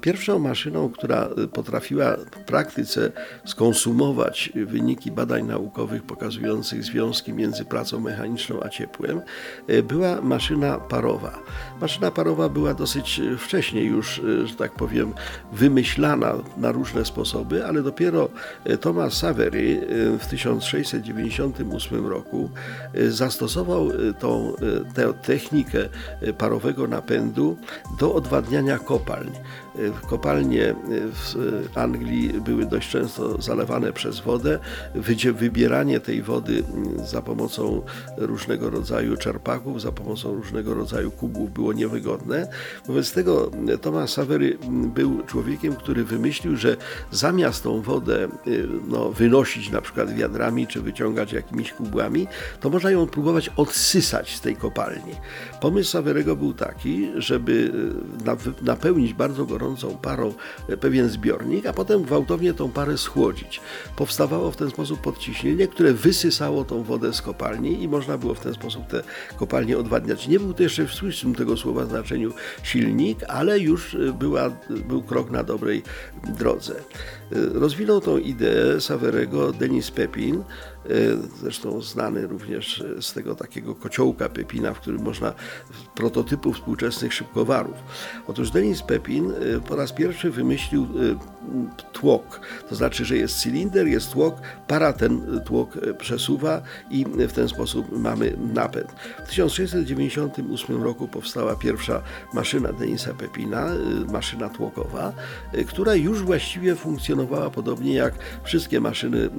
Pierwszą maszyną, która potrafiła w praktyce skonsumować wyniki badań naukowych pokazujących związki między pracą mechaniczną a ciepłem, była maszyna parowa. Maszyna parowa była dosyć wcześnie już, że tak powiem, wymyślana na różne sposoby, ale dopiero Thomas Savery w 1698 roku zastosował tą tę technikę parowego napędu do odwadniania kopalń. Kopalnie w Anglii były dość często zalewane przez wodę. Wybieranie tej wody za pomocą różnego rodzaju czerpaków, za pomocą różnego rodzaju kubów było niewygodne. Wobec tego Thomas Savery był człowiekiem, który wymyślił, że zamiast tą wodę no, wynosić na przykład wiadrami czy wyciągać jakimiś kubłami, to można ją próbować odsysać z tej kopalni. Pomysł Saverego był taki, żeby napełnić bardzo gorąco gorącą parą pewien zbiornik, a potem gwałtownie tą parę schłodzić. Powstawało w ten sposób podciśnienie, które wysysało tą wodę z kopalni i można było w ten sposób te kopalnie odwadniać. Nie był to jeszcze w słusznym tego słowa znaczeniu silnik, ale już była, był krok na dobrej drodze. Rozwinął tą ideę Saverego Denis Pepin, zresztą znany również z tego takiego kociołka Pepina, w którym można prototypów współczesnych szybkowarów. Otóż Denis Pepin po raz pierwszy wymyślił tłok, to znaczy, że jest cylinder, jest tłok, para ten tłok przesuwa i w ten sposób mamy napęd. W 1698 roku powstała pierwsza maszyna Denisa Pepina, maszyna tłokowa, która już właściwie funkcjonowała podobnie jak wszystkie maszyny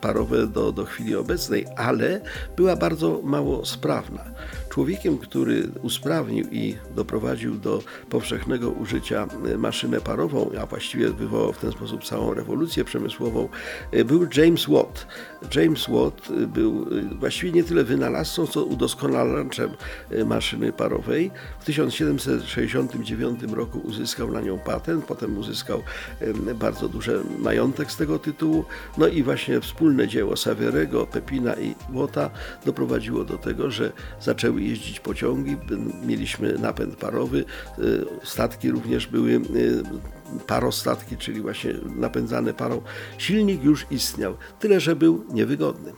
parowe do, do chwili obecnej, ale była bardzo mało sprawna. Człowiekiem, który usprawnił i doprowadził do powszechnego użycia maszynę parową, a właściwie w ten sposób całą rewolucję przemysłową, był James Watt. James Watt był właściwie nie tyle wynalazcą, co udoskonalaczem maszyny parowej. W 1769 roku uzyskał na nią patent, potem uzyskał bardzo duży majątek z tego tytułu. No i właśnie wspólne dzieło Saverego, Pepina i Watta doprowadziło do tego, że zaczęły jeździć pociągi, mieliśmy napęd parowy, statki również były parostatki, czyli właśnie napędzane parą. Silnik już istniał, tyle że był niewygodny.